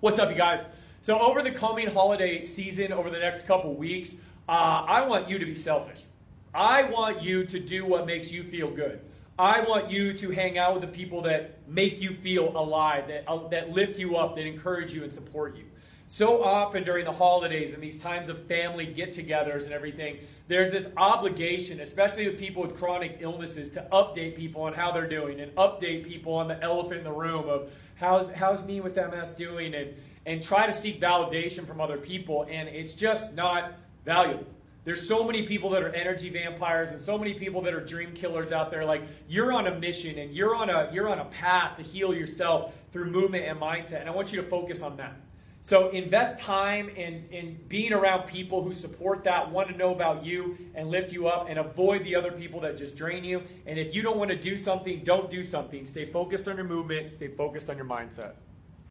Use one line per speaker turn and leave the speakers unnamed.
What's up, you guys? So, over the coming holiday season, over the next couple weeks, uh, I want you to be selfish. I want you to do what makes you feel good. I want you to hang out with the people that make you feel alive, that, uh, that lift you up, that encourage you and support you. So often during the holidays and these times of family get togethers and everything, there's this obligation, especially with people with chronic illnesses, to update people on how they're doing and update people on the elephant in the room of how's, how's me with MS doing and, and try to seek validation from other people. And it's just not valuable. There's so many people that are energy vampires and so many people that are dream killers out there. Like you're on a mission and you're on a you're on a path to heal yourself through movement and mindset. And I want you to focus on that. So invest time in, in being around people who support that, want to know about you and lift you up, and avoid the other people that just drain you. And if you don't want to do something, don't do something. Stay focused on your movement, stay focused on your mindset.